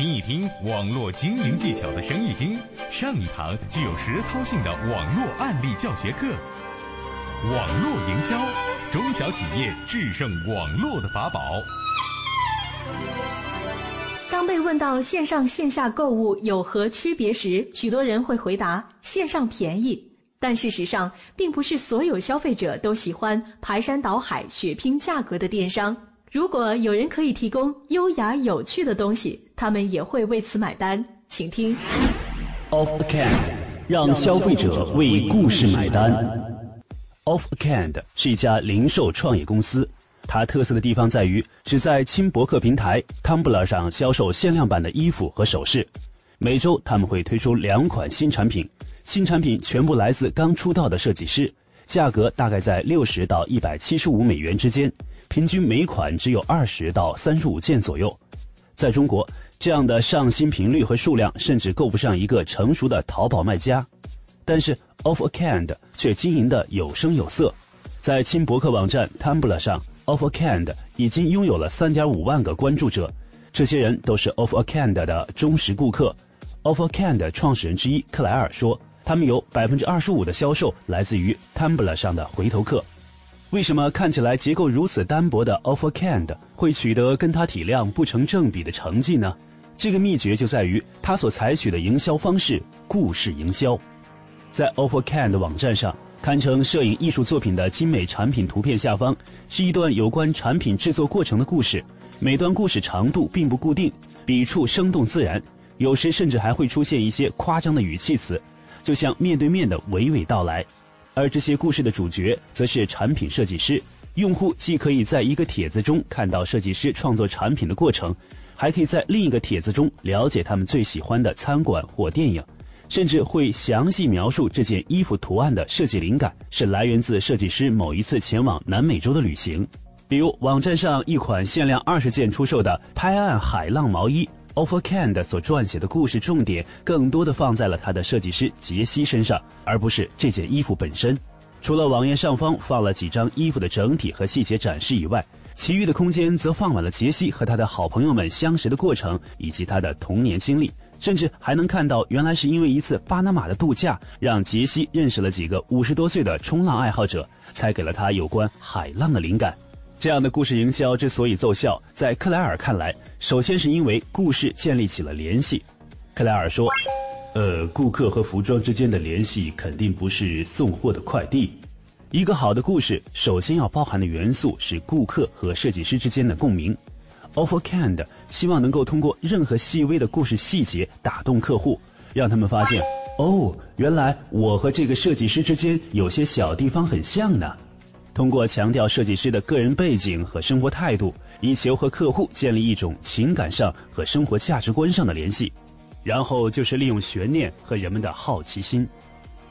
听一听网络经营技巧的生意经，上一堂具有实操性的网络案例教学课。网络营销，中小企业制胜网络的法宝。当被问到线上线下购物有何区别时，许多人会回答线上便宜。但事实上，并不是所有消费者都喜欢排山倒海血拼价格的电商。如果有人可以提供优雅有趣的东西，他们也会为此买单。请听。Off Can，让消费者为故事买单。Off Can 是一家零售创业公司，它特色的地方在于只在轻博客平台 Tumblr 上销售限量版的衣服和首饰。每周他们会推出两款新产品。新产品全部来自刚出道的设计师，价格大概在六十到一百七十五美元之间，平均每款只有二十到三十五件左右。在中国，这样的上新频率和数量甚至够不上一个成熟的淘宝卖家。但是 Of a Cand 却经营的有声有色，在轻博客网站 Tumblr 上，Of a Cand 已经拥有了三点五万个关注者，这些人都是 Of a Cand 的忠实顾客。Of a Cand 创始人之一克莱尔说。他们有百分之二十五的销售来自于 Tumblr 上的回头客。为什么看起来结构如此单薄的 OfferCand 会取得跟它体量不成正比的成绩呢？这个秘诀就在于它所采取的营销方式——故事营销。在 o f f e r c a n 的网站上，堪称摄影艺术作品的精美产品图片下方，是一段有关产品制作过程的故事。每段故事长度并不固定，笔触生动自然，有时甚至还会出现一些夸张的语气词。就像面对面的娓娓道来，而这些故事的主角则是产品设计师。用户既可以在一个帖子中看到设计师创作产品的过程，还可以在另一个帖子中了解他们最喜欢的餐馆或电影，甚至会详细描述这件衣服图案的设计灵感是来源自设计师某一次前往南美洲的旅行。比如，网站上一款限量二十件出售的拍岸海浪毛衣。Overcand 所撰写的故事重点更多的放在了他的设计师杰西身上，而不是这件衣服本身。除了网页上方放了几张衣服的整体和细节展示以外，其余的空间则放满了杰西和他的好朋友们相识的过程以及他的童年经历，甚至还能看到原来是因为一次巴拿马的度假，让杰西认识了几个五十多岁的冲浪爱好者，才给了他有关海浪的灵感。这样的故事营销之所以奏效，在克莱尔看来，首先是因为故事建立起了联系。克莱尔说：“呃，顾客和服装之间的联系肯定不是送货的快递。一个好的故事首先要包含的元素是顾客和设计师之间的共鸣。Overcand 希望能够通过任何细微的故事细节打动客户，让他们发现，哦，原来我和这个设计师之间有些小地方很像呢。”通过强调设计师的个人背景和生活态度，以求和客户建立一种情感上和生活价值观上的联系，然后就是利用悬念和人们的好奇心。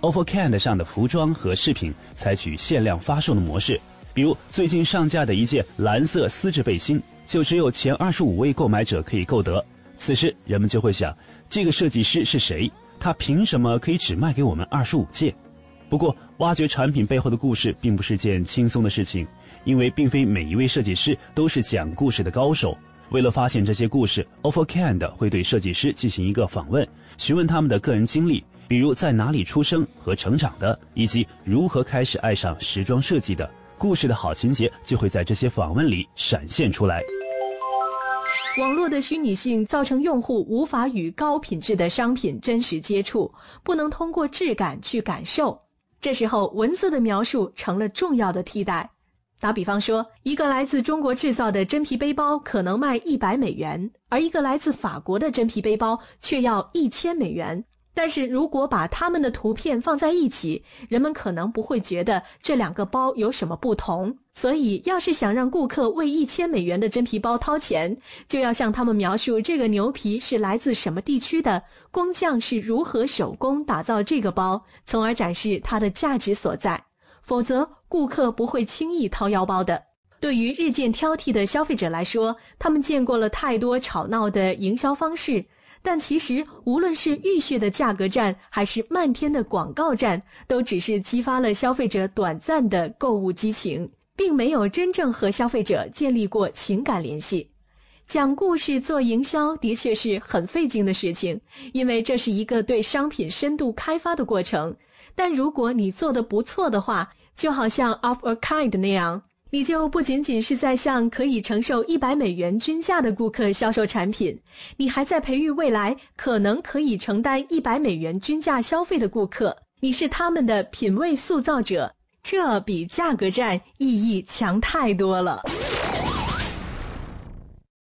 Overcand 上的服装和饰品采取限量发售的模式，比如最近上架的一件蓝色丝质背心，就只有前二十五位购买者可以购得。此时人们就会想，这个设计师是谁？他凭什么可以只卖给我们二十五件？不过，挖掘产品背后的故事并不是件轻松的事情，因为并非每一位设计师都是讲故事的高手。为了发现这些故事，Overcand 会对设计师进行一个访问，询问他们的个人经历，比如在哪里出生和成长的，以及如何开始爱上时装设计的。故事的好情节就会在这些访问里闪现出来。网络的虚拟性造成用户无法与高品质的商品真实接触，不能通过质感去感受。这时候，文字的描述成了重要的替代。打比方说，一个来自中国制造的真皮背包可能卖一百美元，而一个来自法国的真皮背包却要一千美元。但是如果把他们的图片放在一起，人们可能不会觉得这两个包有什么不同。所以，要是想让顾客为一千美元的真皮包掏钱，就要向他们描述这个牛皮是来自什么地区的，工匠是如何手工打造这个包，从而展示它的价值所在。否则，顾客不会轻易掏腰包的。对于日渐挑剔的消费者来说，他们见过了太多吵闹的营销方式。但其实，无论是浴血的价格战，还是漫天的广告战，都只是激发了消费者短暂的购物激情，并没有真正和消费者建立过情感联系。讲故事做营销的确是很费劲的事情，因为这是一个对商品深度开发的过程。但如果你做的不错的话，就好像 Of a Kind 那样，你就不仅仅是在向可以承受一百美元均价的顾客销售产品，你还在培育未来可能可以承担一百美元均价消费的顾客。你是他们的品味塑造者，这比价格战意义强太多了。